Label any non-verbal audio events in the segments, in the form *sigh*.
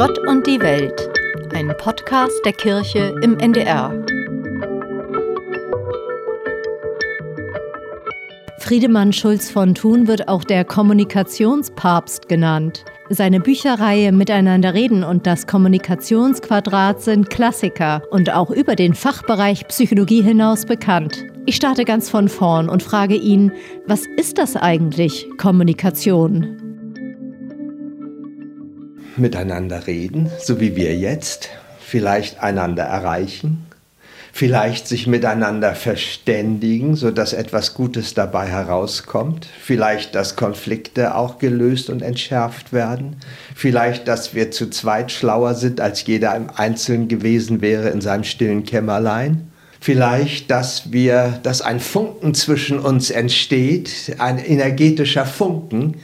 Gott und die Welt, ein Podcast der Kirche im NDR. Friedemann Schulz von Thun wird auch der Kommunikationspapst genannt. Seine Bücherreihe Miteinander reden und das Kommunikationsquadrat sind Klassiker und auch über den Fachbereich Psychologie hinaus bekannt. Ich starte ganz von vorn und frage ihn, was ist das eigentlich, Kommunikation? Miteinander reden, so wie wir jetzt, vielleicht einander erreichen, vielleicht sich miteinander verständigen, sodass etwas Gutes dabei herauskommt, vielleicht, dass Konflikte auch gelöst und entschärft werden, vielleicht, dass wir zu zweit schlauer sind, als jeder im Einzelnen gewesen wäre in seinem stillen Kämmerlein. Vielleicht, dass wir, dass ein Funken zwischen uns entsteht, ein energetischer Funken,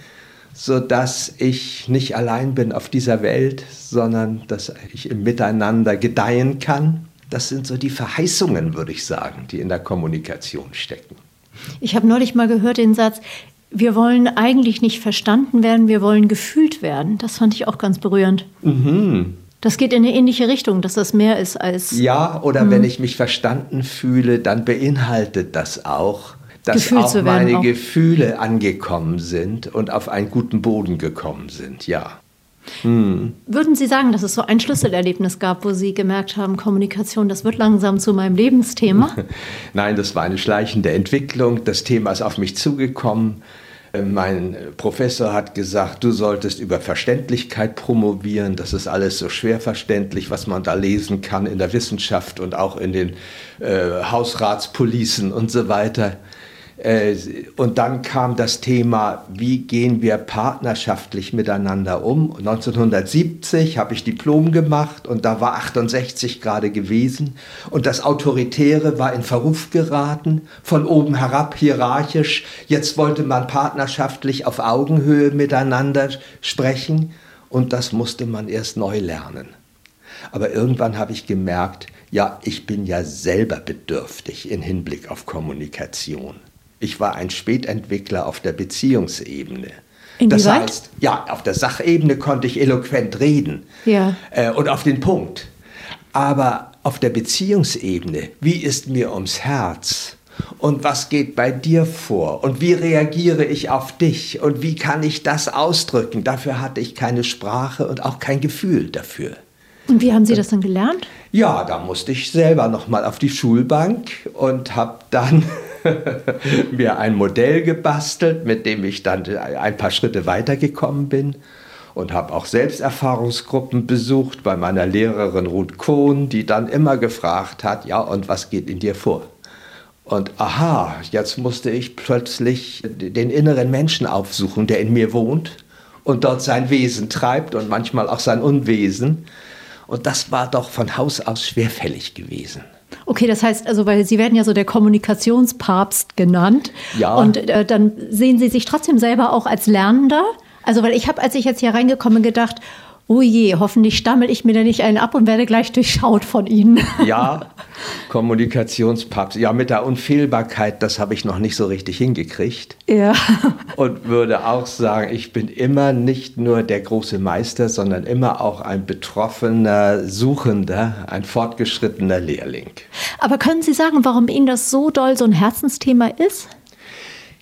so dass ich nicht allein bin auf dieser Welt, sondern dass ich im Miteinander gedeihen kann das sind so die Verheißungen, würde ich sagen, die in der Kommunikation stecken. Ich habe neulich mal gehört den Satz, wir wollen eigentlich nicht verstanden werden, wir wollen gefühlt werden. Das fand ich auch ganz berührend. Mhm. Das geht in eine ähnliche Richtung, dass das mehr ist als. Ja, oder mhm. wenn ich mich verstanden fühle, dann beinhaltet das auch, dass Gefühl auch meine auch. Gefühle angekommen sind und auf einen guten Boden gekommen sind, ja. Hm. Würden Sie sagen, dass es so ein Schlüsselerlebnis gab, wo Sie gemerkt haben, Kommunikation, das wird langsam zu meinem Lebensthema? *laughs* Nein, das war eine schleichende Entwicklung. Das Thema ist auf mich zugekommen. Äh, mein Professor hat gesagt, du solltest über Verständlichkeit promovieren. Das ist alles so schwer verständlich, was man da lesen kann in der Wissenschaft und auch in den äh, Hausratspolicen und so weiter. Äh, und dann kam das Thema, wie gehen wir partnerschaftlich miteinander um. 1970 habe ich Diplom gemacht und da war 68 gerade gewesen und das Autoritäre war in Verruf geraten, von oben herab hierarchisch. Jetzt wollte man partnerschaftlich auf Augenhöhe miteinander sprechen und das musste man erst neu lernen. Aber irgendwann habe ich gemerkt, ja, ich bin ja selber bedürftig in Hinblick auf Kommunikation. Ich war ein Spätentwickler auf der Beziehungsebene. Inwieweit? Das heißt, ja, auf der Sachebene konnte ich eloquent reden ja. äh, und auf den Punkt. Aber auf der Beziehungsebene, wie ist mir ums Herz? Und was geht bei dir vor? Und wie reagiere ich auf dich? Und wie kann ich das ausdrücken? Dafür hatte ich keine Sprache und auch kein Gefühl dafür. Und wie haben Sie das dann gelernt? Ja, da musste ich selber noch mal auf die Schulbank und habe dann *laughs* mir ein Modell gebastelt, mit dem ich dann ein paar Schritte weitergekommen bin und habe auch Selbsterfahrungsgruppen besucht bei meiner Lehrerin Ruth Kohn, die dann immer gefragt hat, ja, und was geht in dir vor? Und aha, jetzt musste ich plötzlich den inneren Menschen aufsuchen, der in mir wohnt und dort sein Wesen treibt und manchmal auch sein Unwesen. Und das war doch von Haus aus schwerfällig gewesen. Okay, das heißt also, weil Sie werden ja so der Kommunikationspapst genannt. Ja. Und äh, dann sehen Sie sich trotzdem selber auch als Lernender. Also, weil ich habe, als ich jetzt hier reingekommen gedacht, oh je, hoffentlich stammel ich mir da nicht einen ab und werde gleich durchschaut von Ihnen. *laughs* Ja, Kommunikationspapst. Ja, mit der Unfehlbarkeit, das habe ich noch nicht so richtig hingekriegt. Ja. Und würde auch sagen, ich bin immer nicht nur der große Meister, sondern immer auch ein betroffener Suchender, ein fortgeschrittener Lehrling. Aber können Sie sagen, warum Ihnen das so doll so ein Herzensthema ist?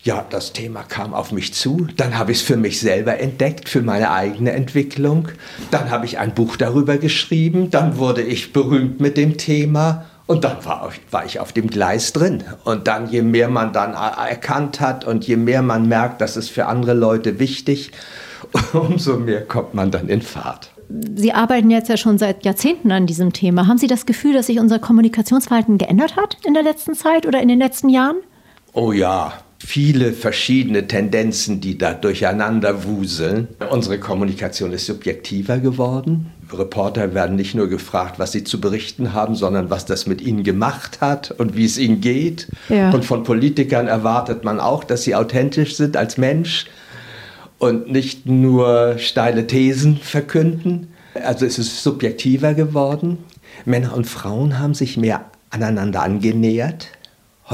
Ja, das Thema kam auf mich zu. Dann habe ich es für mich selber entdeckt, für meine eigene Entwicklung. Dann habe ich ein Buch darüber geschrieben. Dann wurde ich berühmt mit dem Thema. Und dann war, war, ich auf dem Gleis drin. Und dann, je mehr man dann erkannt hat und je mehr man merkt, das ist für andere Leute wichtig, *laughs* umso mehr kommt man dann in Fahrt. Sie arbeiten jetzt ja schon seit Jahrzehnten an diesem Thema. Haben Sie das Gefühl, dass sich unser Kommunikationsverhalten geändert hat in der letzten Zeit oder in den letzten Jahren? Oh ja, viele verschiedene Tendenzen, die da durcheinander wuseln. Unsere Kommunikation ist subjektiver geworden. Reporter werden nicht nur gefragt, was sie zu berichten haben, sondern was das mit ihnen gemacht hat und wie es ihnen geht. Ja. Und von Politikern erwartet man auch, dass sie authentisch sind als Mensch und nicht nur steile Thesen verkünden. Also es ist subjektiver geworden. Männer und Frauen haben sich mehr aneinander angenähert.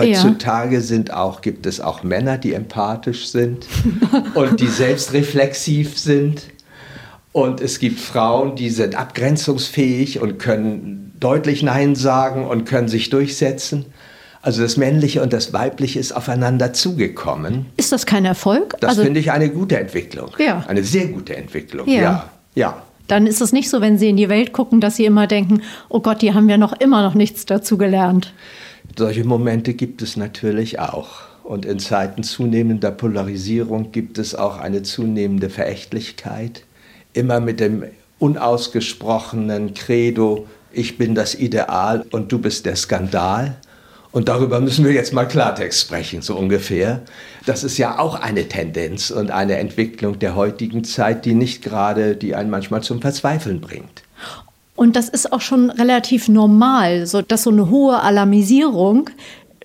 Heutzutage ja. sind auch, gibt es auch Männer, die empathisch sind *laughs* und die selbstreflexiv sind. Und es gibt Frauen, die sind abgrenzungsfähig und können deutlich Nein sagen und können sich durchsetzen. Also das Männliche und das Weibliche ist aufeinander zugekommen. Ist das kein Erfolg? Das also, finde ich eine gute Entwicklung. Ja. Eine sehr gute Entwicklung. Ja. ja. ja. Dann ist es nicht so, wenn Sie in die Welt gucken, dass Sie immer denken, oh Gott, die haben ja noch immer noch nichts dazu gelernt. Solche Momente gibt es natürlich auch. Und in Zeiten zunehmender Polarisierung gibt es auch eine zunehmende Verächtlichkeit. Immer mit dem unausgesprochenen Credo, ich bin das Ideal und du bist der Skandal. Und darüber müssen wir jetzt mal Klartext sprechen, so ungefähr. Das ist ja auch eine Tendenz und eine Entwicklung der heutigen Zeit, die nicht gerade, die einen manchmal zum Verzweifeln bringt. Und das ist auch schon relativ normal, so dass so eine hohe Alarmisierung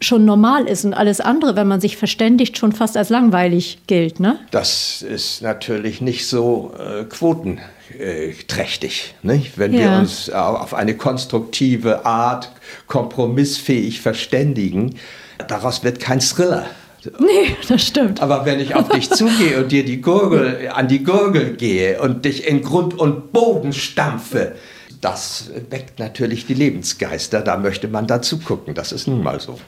schon normal ist und alles andere, wenn man sich verständigt, schon fast als langweilig gilt, ne? Das ist natürlich nicht so äh, quotenträchtig, nicht? wenn Ja. wir uns auf eine konstruktive Art kompromissfähig verständigen. Daraus wird kein Thriller. Nee, *laughs* das stimmt. Aber wenn ich auf dich zugehe und dir die Gurgel, an die Gurgel gehe und dich in Grund und Boden stampfe, das weckt natürlich die Lebensgeister. Da möchte man dazu gucken. Das ist nun mal so.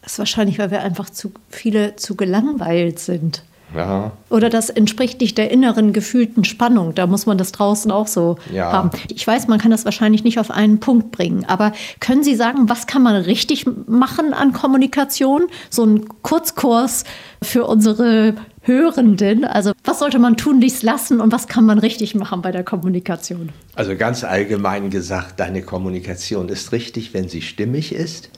Das ist wahrscheinlich, weil wir einfach zu viele zu gelangweilt sind. Ja. Oder das entspricht nicht der inneren gefühlten Spannung. Da muss man das draußen auch so Ja. haben. Ich weiß, man kann das wahrscheinlich nicht auf einen Punkt bringen. Aber können Sie sagen, was kann man richtig machen an Kommunikation? So ein Kurzkurs für unsere Hörenden. Also was sollte man tunlichst lassen und was kann man richtig machen bei der Kommunikation? Also ganz allgemein gesagt, deine Kommunikation ist richtig, wenn sie stimmig ist.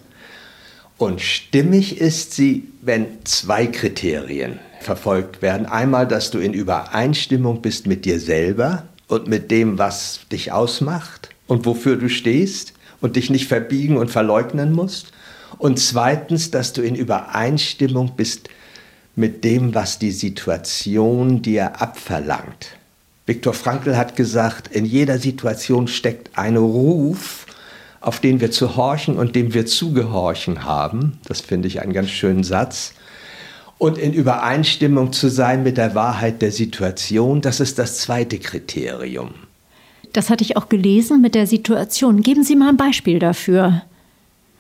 Und stimmig ist sie, wenn zwei Kriterien verfolgt werden. Einmal, dass du in Übereinstimmung bist mit dir selber und mit dem, was dich ausmacht und wofür du stehst und dich nicht verbiegen und verleugnen musst. Und zweitens, dass du in Übereinstimmung bist mit dem, was die Situation dir abverlangt. Viktor Frankl hat gesagt, in jeder Situation steckt ein Ruf, auf den wir zu horchen und dem wir zu gehorchen haben. Das finde ich einen ganz schönen Satz. Und in Übereinstimmung zu sein mit der Wahrheit der Situation, das ist das zweite Kriterium. Das hatte ich auch gelesen mit der Situation. Geben Sie mal ein Beispiel dafür.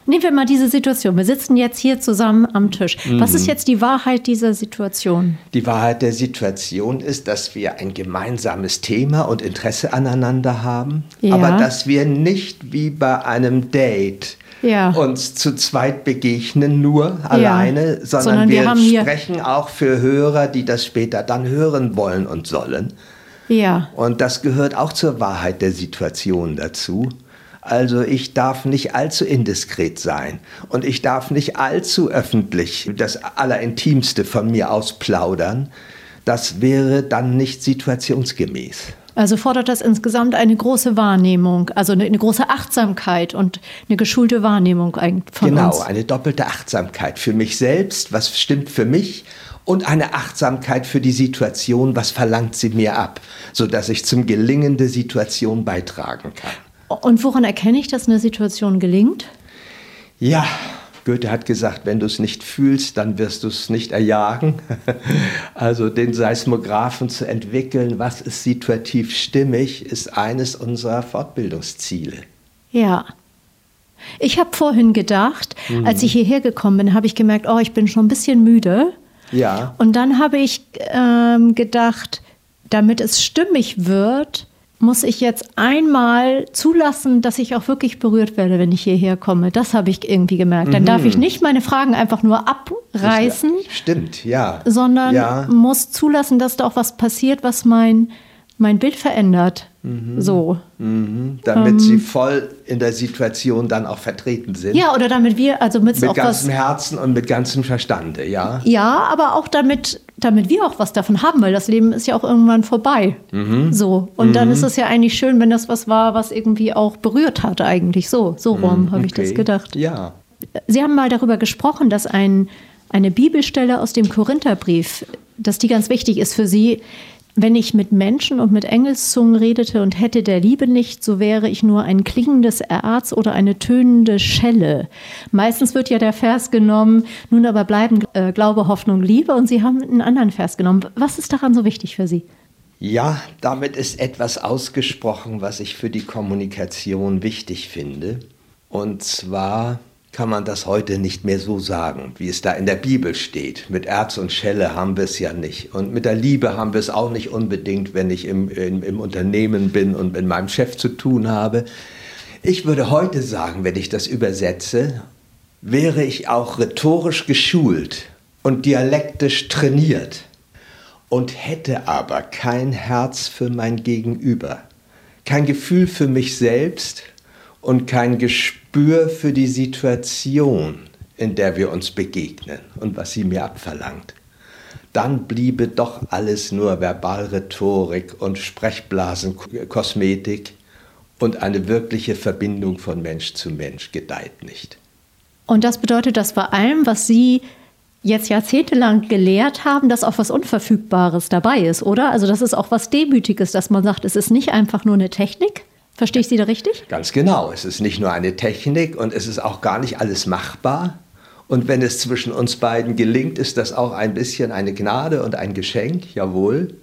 Nehmen wir mal diese Situation. Wir sitzen jetzt hier zusammen am Tisch. Was Mhm. ist jetzt die Wahrheit dieser Situation? Die Wahrheit der Situation ist, dass wir ein gemeinsames Thema und Interesse aneinander haben, Ja. aber dass wir nicht wie bei einem Date Ja. uns zu zweit begegnen, nur alleine, sondern, Sondern wir wir, sprechen auch für Hörer, die das später dann hören wollen und sollen. Ja. Und das gehört auch zur Wahrheit der Situation dazu. Also ich darf nicht allzu indiskret sein und ich darf nicht allzu öffentlich das Allerintimste von mir ausplaudern. Das wäre dann nicht situationsgemäß. Also fordert das insgesamt eine große Wahrnehmung, also eine, eine große Achtsamkeit und eine geschulte Wahrnehmung eigentlich von genau, uns. eine doppelte Achtsamkeit für mich selbst, was stimmt für mich, und eine Achtsamkeit für die Situation, was verlangt sie mir ab, sodass ich zum Gelingen der Situation beitragen kann. Und woran erkenne ich, dass eine Situation gelingt? Ja, Goethe hat gesagt, wenn du es nicht fühlst, dann wirst du es nicht erjagen. *laughs* Also den Seismographen zu entwickeln, was ist situativ stimmig, ist eines unserer Fortbildungsziele. Ja. Ich habe vorhin gedacht, Mhm. als ich hierher gekommen bin, habe ich gemerkt, oh, ich bin schon ein bisschen müde. Ja, Und dann habe ich ähm, gedacht, damit es stimmig wird, muss ich jetzt einmal zulassen, dass ich auch wirklich berührt werde, wenn ich hierher komme. Das habe ich irgendwie gemerkt. Dann darf ich nicht meine Fragen einfach nur abreißen, stimmt, ja. sondern ja. muss zulassen, dass da auch was passiert, was mein, mein Bild verändert. So. Mhm, damit sie voll in der Situation dann auch vertreten sind. Ja, oder damit wir, also mit, Mit auch was. ganzem Herzen und mit ganzem Verstande, ja. Ja, aber auch damit, damit wir auch was davon haben, weil das Leben ist ja auch irgendwann vorbei. Mhm. So. Und dann ist es ja eigentlich schön, wenn das was war, was irgendwie auch berührt hat, eigentlich. So, so rum habe ich das Mhm, Okay. gedacht. Ja. Sie haben mal darüber gesprochen, dass ein, eine Bibelstelle aus dem Korintherbrief, dass die ganz wichtig ist für Sie. Wenn ich mit Menschen und mit Engelszungen redete und hätte der Liebe nicht, so wäre ich nur ein klingendes Erz oder eine tönende Schelle. Meistens wird ja der Vers genommen, nun aber bleiben äh, Glaube, Hoffnung, Liebe und Sie haben einen anderen Vers genommen. Was ist daran so wichtig für Sie? Ja, damit ist etwas ausgesprochen, was ich für die Kommunikation wichtig finde. Und zwar kann man das heute nicht mehr so sagen, wie es da in der Bibel steht. Mit Erz und Schelle haben wir es ja nicht. Und mit der Liebe haben wir es auch nicht unbedingt, wenn ich im, im, im Unternehmen bin und mit meinem Chef zu tun habe. Ich würde heute sagen, wenn ich das übersetze, wäre ich auch rhetorisch geschult und dialektisch trainiert und hätte aber kein Herz für mein Gegenüber, kein Gefühl für mich selbst und kein Gespür für die Situation, in der wir uns begegnen und was sie mir abverlangt, dann bliebe doch alles nur Verbalrhetorik und Sprechblasenkosmetik und eine wirkliche Verbindung von Mensch zu Mensch gedeiht nicht. Und das bedeutet, dass bei allem, was Sie jetzt jahrzehntelang gelehrt haben, dass auch was Unverfügbares dabei ist, oder? Also das ist auch was Demütiges, dass man sagt, es ist nicht einfach nur eine Technik. Verstehe ich Sie da richtig? Ganz genau. Es ist nicht nur eine Technik und es ist auch gar nicht alles machbar. Und wenn es zwischen uns beiden gelingt, ist das auch ein bisschen eine Gnade und ein Geschenk, jawohl.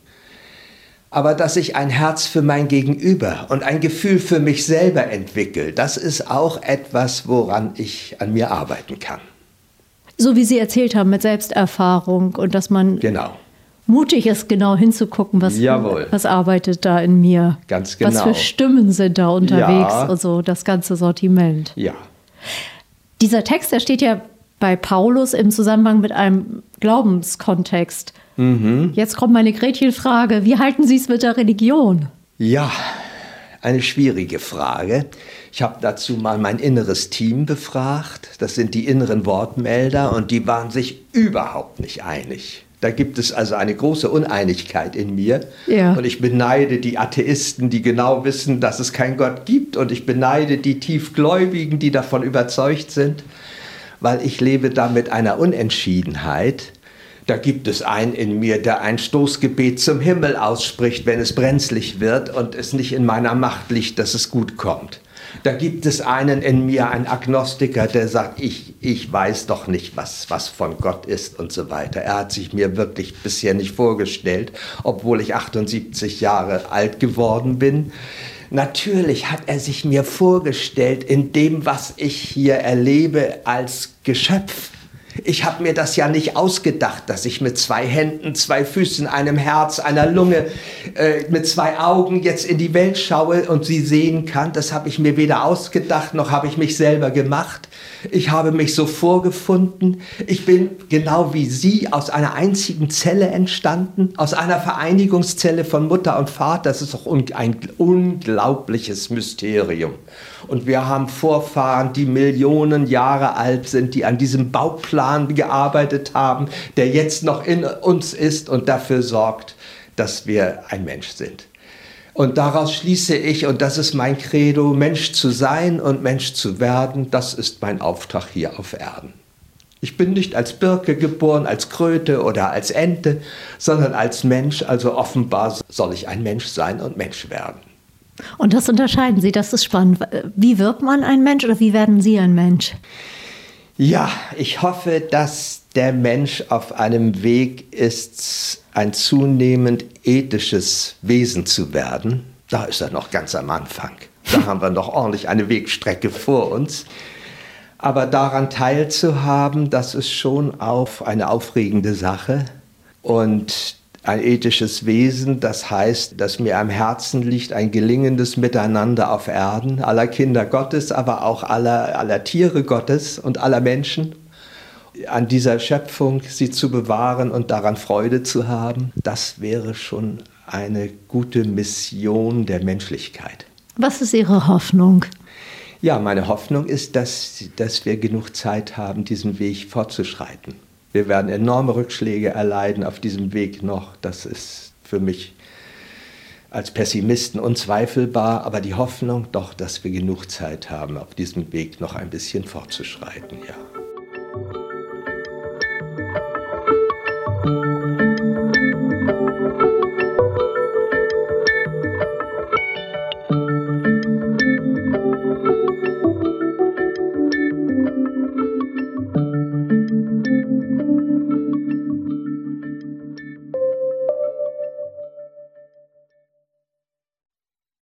Aber dass ich ein Herz für mein Gegenüber und ein Gefühl für mich selber entwickle, das ist auch etwas, woran ich an mir arbeiten kann. So wie Sie erzählt haben mit Selbsterfahrung und dass man genau. Mutig ist, genau hinzugucken, was, was arbeitet da in mir. Ganz genau. Was für Stimmen sind da unterwegs ja. und so, das ganze Sortiment. Ja. Dieser Text, der steht ja bei Paulus im Zusammenhang mit einem Glaubenskontext. Mhm. Jetzt kommt meine Gretchenfrage. Wie halten Sie es mit der Religion? Ja, eine schwierige Frage. Ich habe dazu mal mein inneres Team befragt. Das sind die inneren Wortmelder und die waren sich überhaupt nicht einig. Da gibt es also eine große Uneinigkeit in mir. Ja. Und ich beneide die Atheisten, die genau wissen, dass es keinen Gott gibt. Und ich beneide die Tiefgläubigen, die davon überzeugt sind, weil ich lebe da mit einer Unentschiedenheit da gibt es einen in mir, der ein Stoßgebet zum Himmel ausspricht, wenn es brenzlig wird und es nicht in meiner Macht liegt, dass es gut kommt. Da gibt es einen in mir, einen Agnostiker, der sagt, ich, ich weiß doch nicht, was, was von Gott ist und so weiter. Er hat sich mir wirklich bisher nicht vorgestellt, obwohl ich 78 Jahre alt geworden bin. Natürlich hat er sich mir vorgestellt in dem, was ich hier erlebe als Geschöpf ich habe mir das ja nicht ausgedacht, dass ich mit zwei Händen, zwei Füßen, einem Herz, einer Lunge, äh, mit zwei Augen jetzt in die Welt schaue und sie sehen kann. Das habe ich mir weder ausgedacht, noch habe ich mich selber gemacht. Ich habe mich so vorgefunden. Ich bin genau wie Sie aus einer einzigen Zelle entstanden, aus einer Vereinigungszelle von Mutter und Vater. Das ist doch ein unglaubliches Mysterium. Und wir haben Vorfahren, die Millionen Jahre alt sind, die an diesem Bauplan gearbeitet haben, der jetzt noch in uns ist und dafür sorgt, dass wir ein Mensch sind. Und daraus schließe ich, und das ist mein Credo, Mensch zu sein und Mensch zu werden, das ist mein Auftrag hier auf Erden. Ich bin nicht als Birke geboren, als Kröte oder als Ente, sondern als Mensch, also offenbar soll ich ein Mensch sein und Mensch werden. Und das unterscheiden Sie, das ist spannend. Wie wird man ein Mensch oder wie werden Sie ein Mensch? Ja, ich hoffe, dass der Mensch auf einem Weg ist, ein zunehmend ethisches Wesen zu werden. Da ist er noch ganz am Anfang. Da haben wir noch ordentlich eine Wegstrecke vor uns. Aber daran teilzuhaben, das ist schon auch eine aufregende Sache. Und ein ethisches Wesen. Das heißt, dass mir am Herzen liegt ein gelingendes Miteinander auf Erden, aller Kinder Gottes, aber auch aller, aller Tiere Gottes und aller Menschen. An dieser Schöpfung sie zu bewahren und daran Freude zu haben, das wäre schon eine gute Mission der Menschlichkeit. Was ist Ihre Hoffnung? Ja, meine Hoffnung ist, dass, dass wir genug Zeit haben, diesen Weg fortzuschreiten. Wir werden enorme Rückschläge erleiden auf diesem Weg noch. Das ist für mich als Pessimisten unzweifelbar, aber die Hoffnung doch, dass wir genug Zeit haben, auf diesem Weg noch ein bisschen fortzuschreiten, ja.